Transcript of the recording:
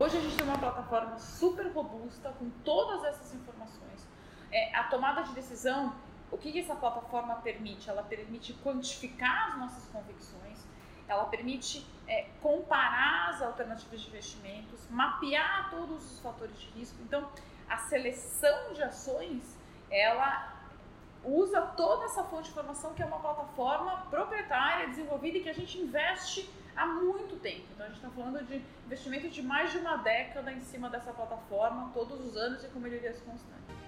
Hoje a gente tem uma plataforma super robusta com todas essas informações. É, a tomada de decisão, o que, que essa plataforma permite? Ela permite quantificar as nossas convicções, ela permite é, comparar as alternativas de investimentos, mapear todos os fatores de risco. Então, a seleção de ações, ela usa toda essa fonte de informação que é uma plataforma proprietária, desenvolvida e que a gente investe há tempo. Então a gente está falando de investimento de mais de uma década em cima dessa plataforma, todos os anos e com melhorias constantes.